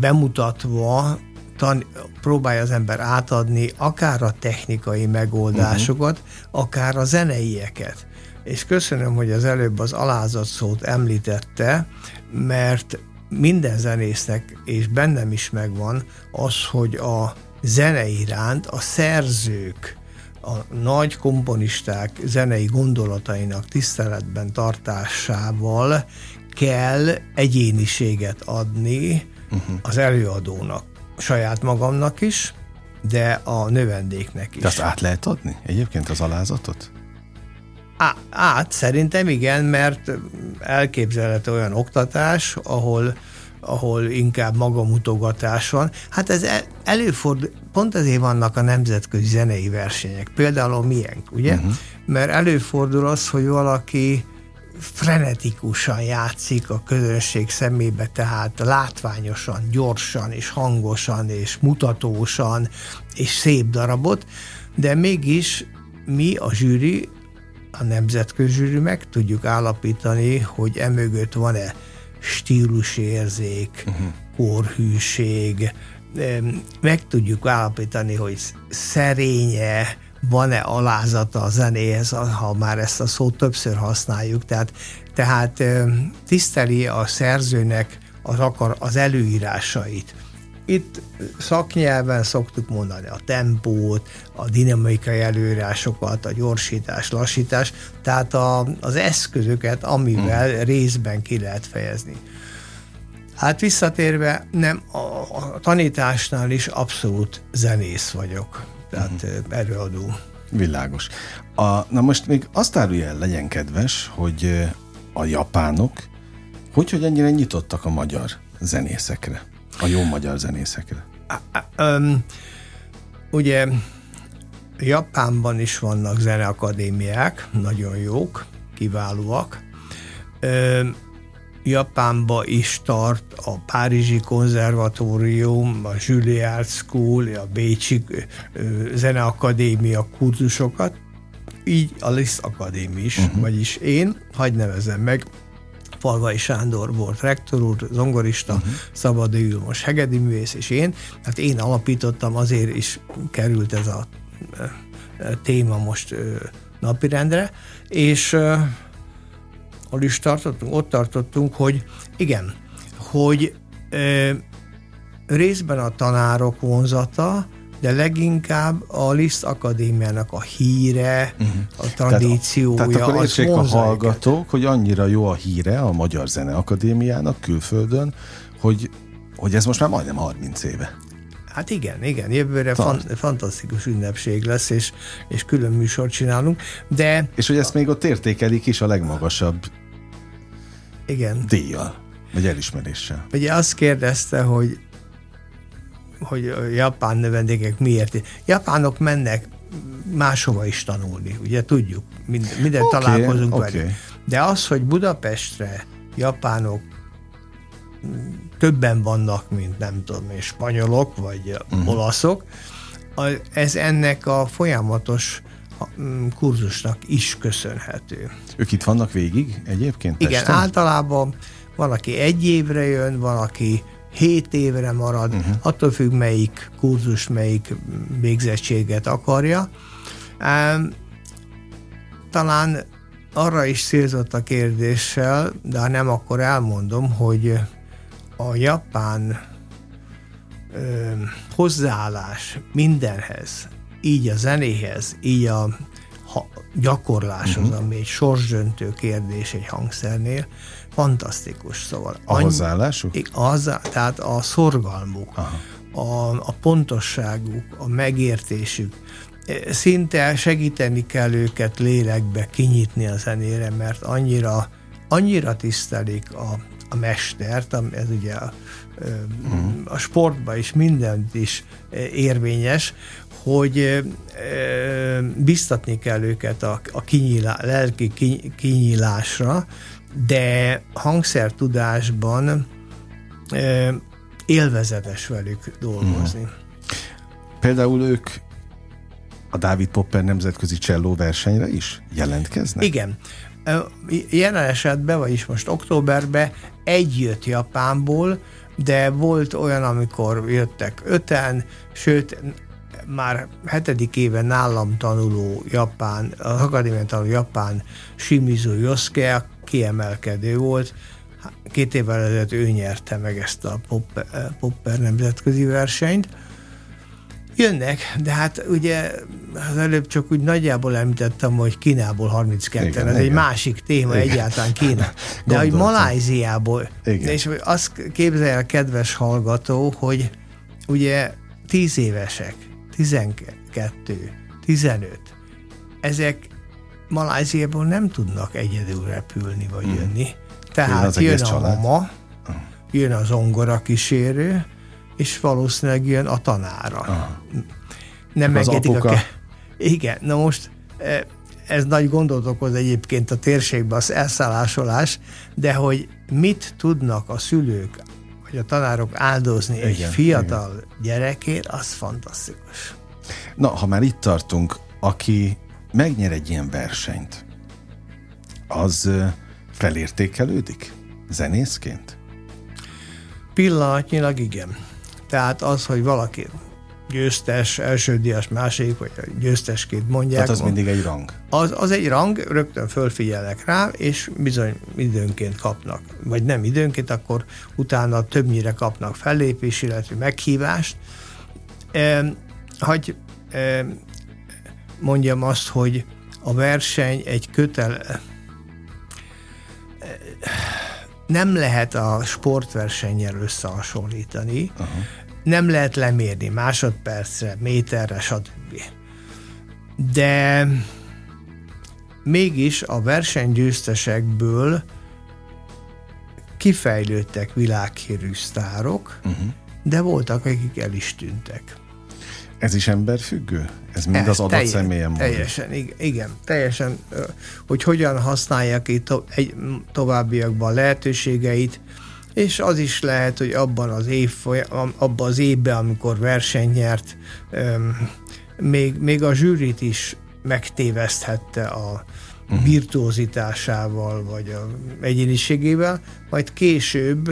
bemutatva tan- próbálja az ember átadni akár a technikai megoldásokat, uh-huh. akár a zeneieket. És köszönöm, hogy az előbb az alázat szót említette, mert minden zenésznek, és bennem is megvan az, hogy a zene iránt a szerzők, a nagy komponisták zenei gondolatainak tiszteletben tartásával kell egyéniséget adni uh-huh. az előadónak, saját magamnak is, de a növendéknek is. De azt át lehet adni egyébként az alázatot? Á, át, szerintem igen, mert elképzelhető olyan oktatás, ahol ahol inkább magamutogatás van. Hát ez előfordul, pont ezért vannak a nemzetközi zenei versenyek, például a miénk, ugye? Uh-huh. Mert előfordul az, hogy valaki frenetikusan játszik a közönség szemébe, tehát látványosan, gyorsan és hangosan és mutatósan és szép darabot, de mégis mi a zsűri, a nemzetközi zsűri meg tudjuk állapítani, hogy emögött van-e stílusérzék, uh-huh. korhűség, meg tudjuk állapítani, hogy szerénye, van-e alázata a zenéhez, ha már ezt a szót többször használjuk, tehát, tehát tiszteli a szerzőnek az, akar, az előírásait. Itt szaknyelven szoktuk mondani a tempót, a dinamikai előírásokat, a gyorsítás, lassítás, tehát a, az eszközöket, amivel hmm. részben ki lehet fejezni. Hát visszatérve, nem, a, a tanításnál is abszolút zenész vagyok, tehát hmm. előadó. Világos. A, na most még azt árulja el, legyen kedves, hogy a japánok hogy, hogy ennyire nyitottak a magyar zenészekre? A jó magyar zenészekre. Um, ugye Japánban is vannak zeneakadémiák, nagyon jók, kiválóak. Um, Japánba is tart a Párizsi Konzervatórium, a Juilliard School, a Bécsi Zeneakadémia kurzusokat, így a Liszt Akadémi is, uh-huh. vagyis én, hagyd nevezem meg, Falvai Sándor volt rektor úr, zongorista, uh-huh. Szabad most hegedi művész, és én. Tehát én alapítottam, azért is került ez a téma most napirendre, és hol is tartottunk? Ott tartottunk, hogy igen, hogy részben a tanárok vonzata, de leginkább a Liszt Akadémiának a híre, uh-huh. a tradíciója, tehát, tehát akkor értsék a hallgatók, hogy annyira jó a híre a Magyar Zene Akadémiának külföldön, hogy, hogy ez most már majdnem 30 éve. Hát igen, igen, jövőre fan, fantasztikus ünnepség lesz, és, és külön műsort csinálunk, de... És hogy ezt még ott értékelik is a legmagasabb igen. díjjal, vagy elismeréssel. Ugye azt kérdezte, hogy hogy japán növendékek miért. Japánok mennek máshova is tanulni, ugye tudjuk, minden, minden okay, találkozunk okay. velük. De az, hogy Budapestre japánok többen vannak, mint nem tudom, és spanyolok, vagy uh-huh. olaszok, ez ennek a folyamatos kurzusnak is köszönhető. Ők itt vannak végig egyébként? Igen, Pesten? általában van, aki egy évre jön, van, aki 7 évre marad, uh-huh. attól függ, melyik kurzus, melyik végzettséget akarja. Talán arra is célzott a kérdéssel, de ha nem, akkor elmondom, hogy a japán ö, hozzáállás mindenhez, így a zenéhez, így a ha, gyakorláshoz, uh-huh. ami egy sorsdöntő kérdés egy hangszernél, fantasztikus. Szóval a annyi, hozzáállásuk? Az, tehát a szorgalmuk, a, a pontosságuk, a megértésük, e, szinte segíteni kell őket lélekbe kinyitni a zenére, mert annyira, annyira tisztelik a, a mestert, ez ugye a, uh-huh. a sportban is mindent is e, érvényes, hogy biztatni kell őket a, a kinyilá, lelki kinyílásra, de hangszertudásban élvezetes velük dolgozni. Hmm. Például ők a Dávid Popper nemzetközi cselló versenyre is jelentkeznek? Igen. Jelen esetben, vagyis most októberben egy jött Japánból, de volt olyan, amikor jöttek öten, sőt, már hetedik éve nálam tanuló japán, az akadémián tanuló japán Shimizu Yosuke kiemelkedő volt. Két évvel ezelőtt ő nyerte meg ezt a Popper, Popper nemzetközi versenyt. Jönnek, de hát ugye az előbb csak úgy nagyjából említettem, hogy Kínából 32 igen, ez igen. egy másik téma igen. egyáltalán Kína. De hogy Maláziából, igen. és azt képzelje a kedves hallgató, hogy ugye 10 évesek, 12, 15, ezek Maláziából nem tudnak egyedül repülni vagy hmm. jönni. Tehát jön, jön a család. mama, hmm. jön az ongora kísérő, és valószínűleg jön a tanára. Aha. Nem az apuka... a ke- Igen, na most e, ez nagy gondot okoz egyébként a térségben az elszállásolás, de hogy mit tudnak a szülők hogy a tanárok áldozni igen, egy fiatal igen. gyerekért, az fantasztikus. Na, ha már itt tartunk, aki megnyer egy ilyen versenyt, az felértékelődik zenészként? Pillanatnyilag igen. Tehát az, hogy valaki győztes, elsődíjas, második, vagy győztesként mondják. Tehát az mindig egy rang? Az, az egy rang, rögtön fölfigyelnek rá, és bizony időnként kapnak. Vagy nem időnként, akkor utána többnyire kapnak fellépés, illetve meghívást. E, hogy e, mondjam azt, hogy a verseny egy kötel nem lehet a sportversennyel összehasonlítani, uh-huh nem lehet lemérni másodpercre, méterre, stb. De mégis a versenygyőztesekből kifejlődtek világhírű sztárok, uh-huh. de voltak, akik el is tűntek. Ez is emberfüggő? Ez mind Ez az adott teljesen, személyen múlik? Teljesen, igen, teljesen, hogy hogyan használják itt to- egy, továbbiakban lehetőségeit, és az is lehet, hogy abban az, év, abban az évben, amikor versenyt nyert, még, még a zsűrit is megtéveszthette a uh-huh. virtuózitásával, vagy a egyéniségével, majd később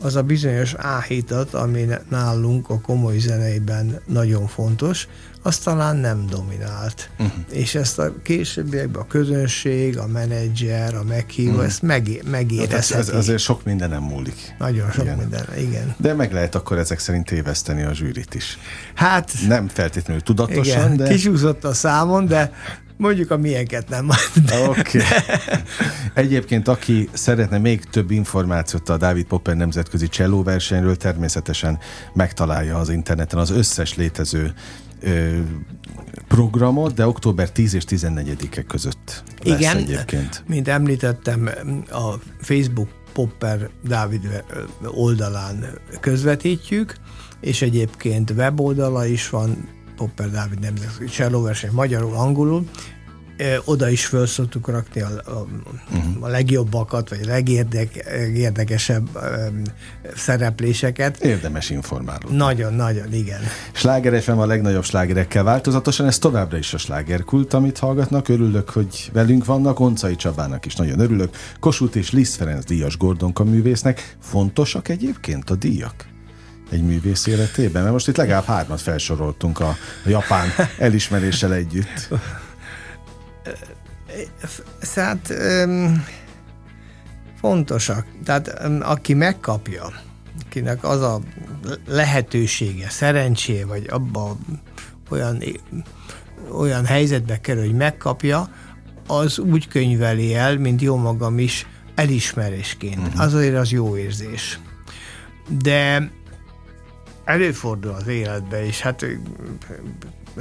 az a bizonyos áhítat, ami nálunk a komoly zeneiben nagyon fontos, az talán nem dominált. Uh-huh. És ezt a későbbiekben a közönség, a menedzser, a meghívó, uh-huh. ezt meg, megérezheti. Ez, ez, azért sok minden nem múlik. Nagyon sok igen. minden, igen. De meg lehet akkor ezek szerint téveszteni a zsűrit is. Hát... Nem feltétlenül tudatosan, igen, de... kisúszott a számon, de Mondjuk a milyenket nem. Oké. Okay. Egyébként, aki szeretne még több információt a Dávid Popper nemzetközi cselló versenyről, természetesen megtalálja az interneten az összes létező ö, programot, de október 10 és 14-e között lesz Igen, egyébként. mint említettem, a Facebook Popper Dávid oldalán közvetítjük, és egyébként weboldala is van, Popper Dávid nemzetközi csellóverseny magyarul, angolul, oda is föl szoktuk rakni a, a, uh-huh. a legjobbakat, vagy a legérdekesebb szerepléseket. Érdemes informálódni. Nagyon, nagyon, igen. Sláger FM a legnagyobb slágerekkel változatosan, ez továbbra is a slágerkult, amit hallgatnak. Örülök, hogy velünk vannak, Oncai Csabának is nagyon örülök. Kossuth és Liszt Ferenc díjas Gordonka művésznek. Fontosak egyébként a díjak? Egy művész életében? Mert most itt legalább hármat felsoroltunk a, japán elismeréssel együtt. Hát fontosak. Tehát aki megkapja, akinek az a lehetősége, szerencsé, vagy abba olyan, olyan helyzetbe kerül, hogy megkapja, az úgy könyveli el, mint jó magam is, elismerésként. Uh-huh. Az azért az jó érzés. De előfordul az életbe, és hát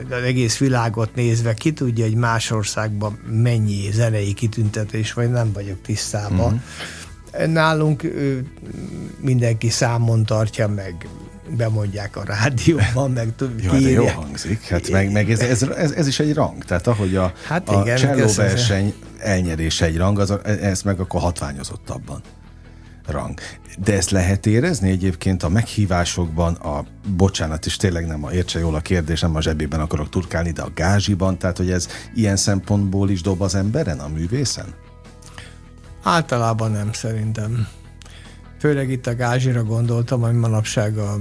az egész világot nézve, ki tudja, hogy más országban mennyi zenei kitüntetés, vagy nem vagyok tisztában. Uh-huh. Nálunk mindenki számon tartja meg, bemondják a rádióban, meg jó, de jó hangzik, hát meg, meg ez, ez, ez, ez, is egy rang, tehát ahogy a, hát a csellóverseny elnyerése egy rang, az, ez meg akkor hatványozottabban rang. De ezt lehet érezni egyébként a meghívásokban, a bocsánat, és tényleg nem a értse jól a kérdés, nem a zsebében akarok turkálni, de a gázsiban, tehát hogy ez ilyen szempontból is dob az emberen, a művészen? Általában nem szerintem. Főleg itt a gázsira gondoltam, ami manapság a,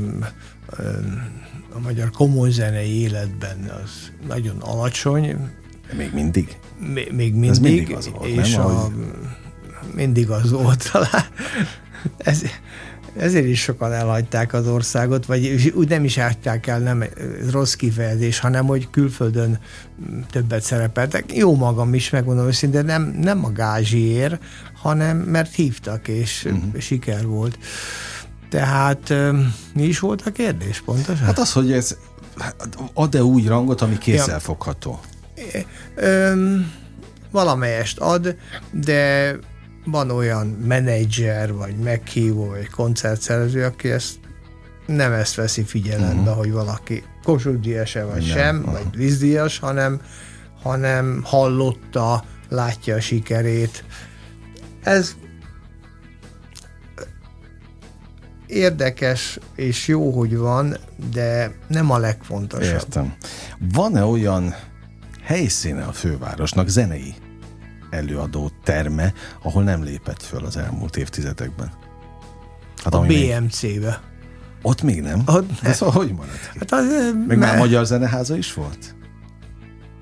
a magyar komoly zenei életben az nagyon alacsony. Még mindig? még mindig. Ez mindig az volt, és nem? A, mindig az volt talán. Ez, ezért is sokan elhagyták az országot, vagy úgy nem is hagyták el, nem rossz kifejezés, hanem hogy külföldön többet szerepeltek. Jó magam is, megmondom őszintén, nem, nem a gázsiért, hanem mert hívtak, és uh-huh. siker volt. Tehát mi is volt a kérdés pontosan? Hát az, hogy ez ad-e úgy rangot, ami kézzelfogható? Ja. Öm, valamelyest ad, de van olyan menedzser, vagy meghívó, vagy koncertszerző, aki ezt nem ezt veszi figyelembe, uh-huh. hogy valaki Kossuth-díjas-e vagy nem, sem, uh-huh. vagy Lizdíjas, hanem, hanem hallotta, látja a sikerét. Ez érdekes és jó, hogy van, de nem a legfontosabb. Értem. Van-e olyan helyszíne a fővárosnak, zenei előadó terme, ahol nem lépett föl az elmúlt évtizedekben. Hát, a BMC-be. Ott még nem? Ott ne. Ez hogy maradt ki? Hát az, még már Magyar Zeneháza is volt?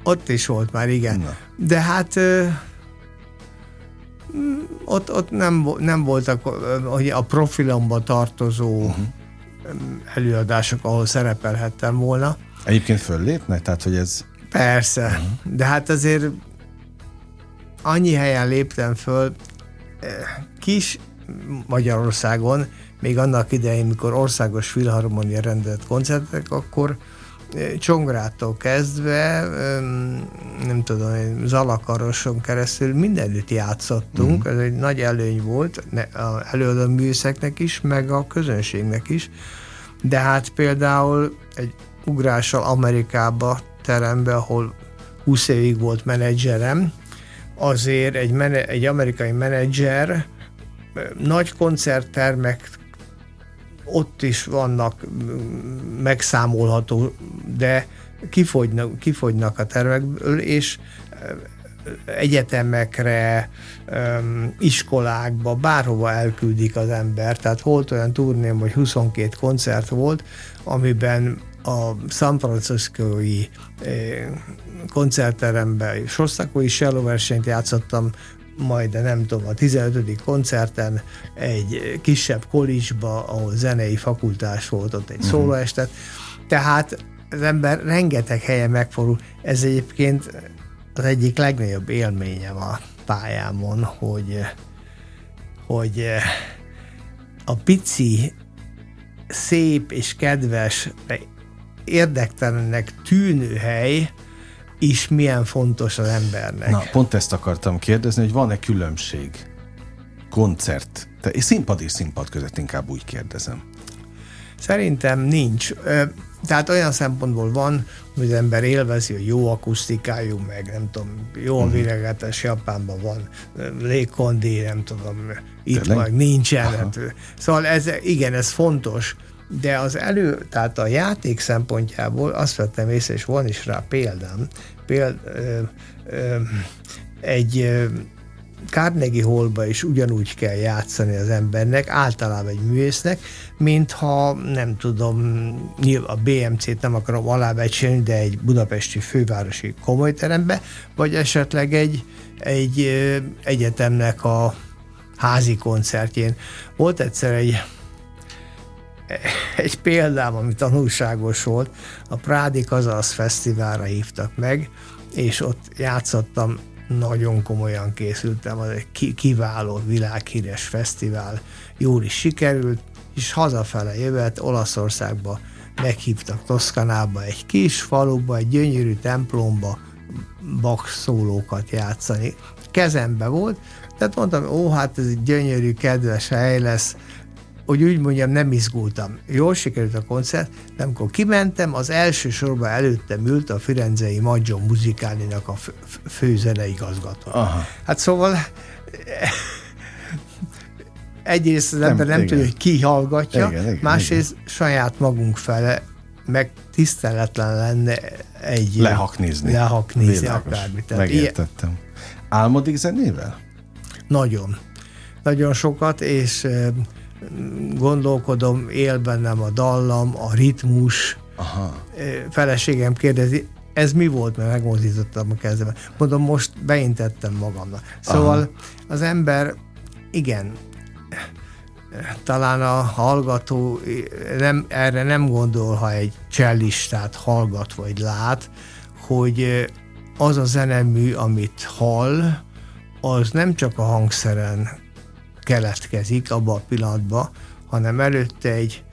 Ott is volt már, igen. Na. De hát ott, ott nem, nem voltak hogy a profilomba tartozó uh-huh. előadások, ahol szerepelhettem volna. Egyébként föllépnek? Tehát, hogy ez... Persze, uh-huh. de hát azért annyi helyen léptem föl, eh, kis Magyarországon, még annak idején, mikor országos filharmonia rendelt koncertek, akkor eh, Csongrától kezdve, nem tudom, Zalakaroson keresztül mindenütt játszottunk, mm. ez egy nagy előny volt az előadó műszeknek is, meg a közönségnek is, de hát például egy ugrással Amerikába terembe, ahol 20 évig volt menedzserem, azért egy, mene, egy amerikai menedzser nagy koncerttermek ott is vannak megszámolható, de kifogynak, kifogynak a termekből, és egyetemekre, iskolákba, bárhova elküldik az ember. Tehát volt olyan turném, hogy 22 koncert volt, amiben a San Francisco-i koncertteremben Sostakói Shallow versenyt játszottam, majd de nem tudom, a 15. koncerten egy kisebb kolisba, ahol zenei fakultás volt, ott egy uh-huh. szólóestet. Tehát az ember rengeteg helyen megfordul. Ez egyébként az egyik legnagyobb élményem a pályámon, hogy, hogy a pici, szép és kedves, érdektelennek tűnő hely, is milyen fontos az embernek. Na, pont ezt akartam kérdezni, hogy van-e különbség koncert, és színpad és színpad között inkább úgy kérdezem. Szerintem nincs. Tehát olyan szempontból van, hogy az ember élvezi, hogy jó akusztikájú, meg nem tudom, jó a mhm. világátás Japánban van, légkondi, nem tudom, itt Tényleg? meg nincsen. Aha. Szóval ez, igen, ez fontos, de az elő, tehát a játék szempontjából azt vettem észre, és van is rá példám, péld, egy ö, Carnegie Hallba is ugyanúgy kell játszani az embernek, általában egy művésznek, mintha nem tudom, a BMC-t nem akarom alábecsülni, de egy budapesti fővárosi komolyterembe, vagy esetleg egy, egy egyetemnek a házi koncertjén. Volt egyszer egy egy példám, ami tanulságos volt, a Prádi Kazasz Fesztiválra hívtak meg, és ott játszottam, nagyon komolyan készültem, az egy kiváló, világhíres fesztivál, jól is sikerült, és hazafele jövet Olaszországba meghívtak Toszkanába, egy kis faluba, egy gyönyörű templomba Bach szólókat játszani. Kezembe volt, tehát mondtam, ó, hát ez egy gyönyörű, kedves hely lesz, hogy úgy mondjam, nem izgultam. Jól sikerült a koncert, de amikor kimentem, az első sorban előttem ült a Firenzei Maggio Muzikálinak a főzeneigazgató. Hát szóval egyrészt az ember nem, nem tudja, hogy ki hallgatja, igen, igen, másrészt igen. saját magunk fele meg tiszteletlen lenne egy... Lehaknézni. Lehaknézni akármit. Megértettem. Ilyen... Álmodik zenével? Nagyon. Nagyon sokat, és gondolkodom, él bennem a dallam, a ritmus. Aha. Feleségem kérdezi, ez mi volt, mert megmozdítottam a kezemet. Mondom, most beintettem magamnak. Szóval Aha. az ember, igen, talán a hallgató nem, erre nem gondol, ha egy csellistát hallgat vagy lát, hogy az a zenemű, amit hall, az nem csak a hangszeren keletkezik abba a pillanatban, hanem előtte egy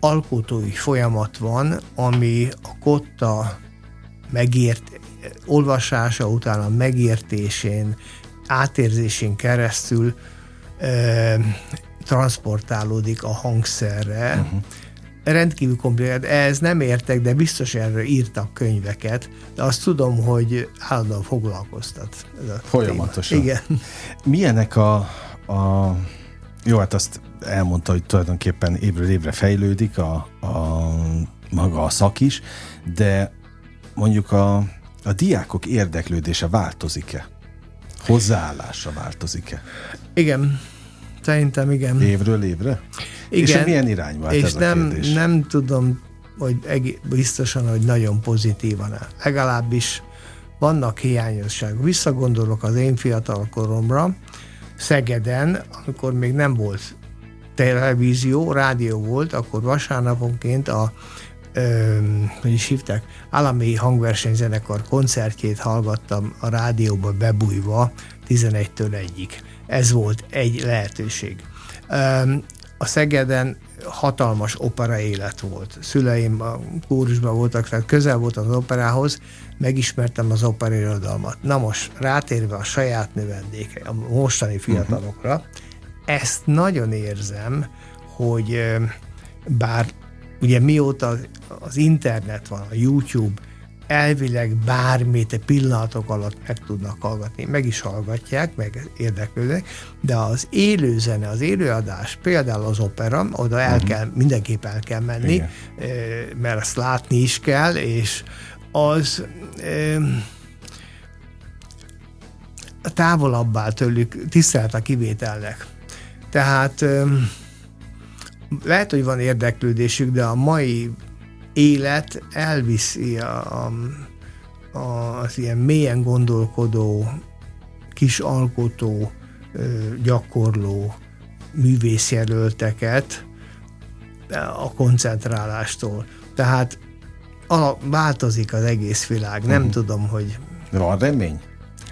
alkotói folyamat van, ami a kotta megért, olvasása után a megértésén, átérzésén keresztül ö, transportálódik a hangszerre. Uh-huh. Rendkívül komplikált. Ez nem értek, de biztos erről írtak könyveket, de azt tudom, hogy állandóan foglalkoztat. Ez a Folyamatosan. Téma. Igen. Milyenek a, a, jó, hát azt elmondta, hogy tulajdonképpen évről évre fejlődik a, a maga a szak is, de mondjuk a, a diákok érdeklődése változik-e? Hozzáállása változik-e? Igen, szerintem igen. Évről évre? Igen. És milyen irányba És ez nem, a kérdés? nem tudom, hogy egész, biztosan, hogy nagyon pozitívan. Legalábbis vannak hiányosságok. Visszagondolok az én fiatal koromra, Szegeden, amikor még nem volt televízió, rádió volt, akkor vasárnaponként a ö, hogy is hívták, állami hangversenyzenekar koncertjét hallgattam a rádióba bebújva 11-től egyik. Ez volt egy lehetőség. A Szegeden hatalmas opera élet volt. Szüleim a kórusban voltak, tehát közel volt az operához, megismertem az operirodalmat. Na most, rátérve a saját növendéke, a mostani fiatalokra, uh-huh. ezt nagyon érzem, hogy bár ugye mióta az internet van, a YouTube, elvileg bármit pillanatok alatt meg tudnak hallgatni, meg is hallgatják, meg érdeklődnek, de az élő zene, az élőadás, például az opera, oda el uh-huh. kell, mindenképp el kell menni, Igen. mert azt látni is kell, és az távolabb áll tőlük, tisztelt a kivételnek. Tehát lehet, hogy van érdeklődésük, de a mai élet elviszi a, a, az ilyen mélyen gondolkodó, kis alkotó, gyakorló művészjelölteket a koncentrálástól. Tehát a, változik az egész világ. Nem uh-huh. tudom, hogy... Van remény?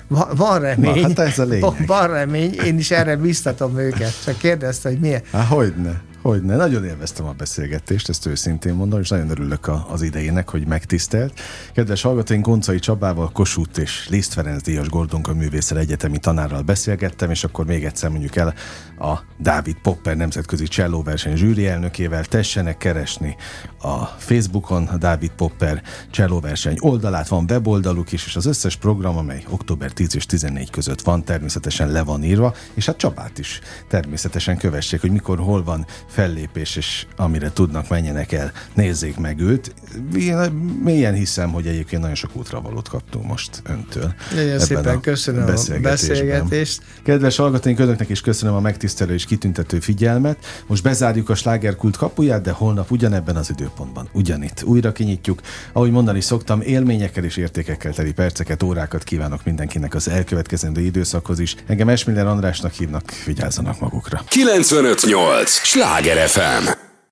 Va, van remény. Na, hát ez a lényeg. Van, van remény, én is erre biztatom őket. Csak kérdezte, hogy miért. Há, hogyne. Hogyne, nagyon élveztem a beszélgetést, ezt őszintén mondom, és nagyon örülök a, az idejének, hogy megtisztelt. Kedves hallgatóink, Goncai Csabával, Kossuth és Liszt Ferenc Díjas Gordonka művészet egyetemi tanárral beszélgettem, és akkor még egyszer mondjuk el a Dávid Popper nemzetközi csellóverseny zsűri elnökével. Tessenek keresni a Facebookon a Dávid Popper csellóverseny oldalát, van weboldaluk is, és az összes program, amely október 10 és 14 között van, természetesen le van írva, és hát Csabát is természetesen kövessék, hogy mikor, hol van fellépés, és amire tudnak, menjenek el, nézzék meg őt. Én mélyen hiszem, hogy egyébként nagyon sok útravalót kaptunk most öntől. Nagyon szépen köszönöm a beszélgetést. Kedves hallgatóink, önöknek is köszönöm a megtisztelő és kitüntető figyelmet. Most bezárjuk a slágerkult kapuját, de holnap ugyanebben az időpontban, ugyanitt újra kinyitjuk. Ahogy mondani szoktam, élményekkel és értékekkel teli perceket, órákat kívánok mindenkinek az elkövetkezendő időszakhoz is. Engem Esmiller Andrásnak hívnak, vigyázzanak magukra. 958! Sláger FM!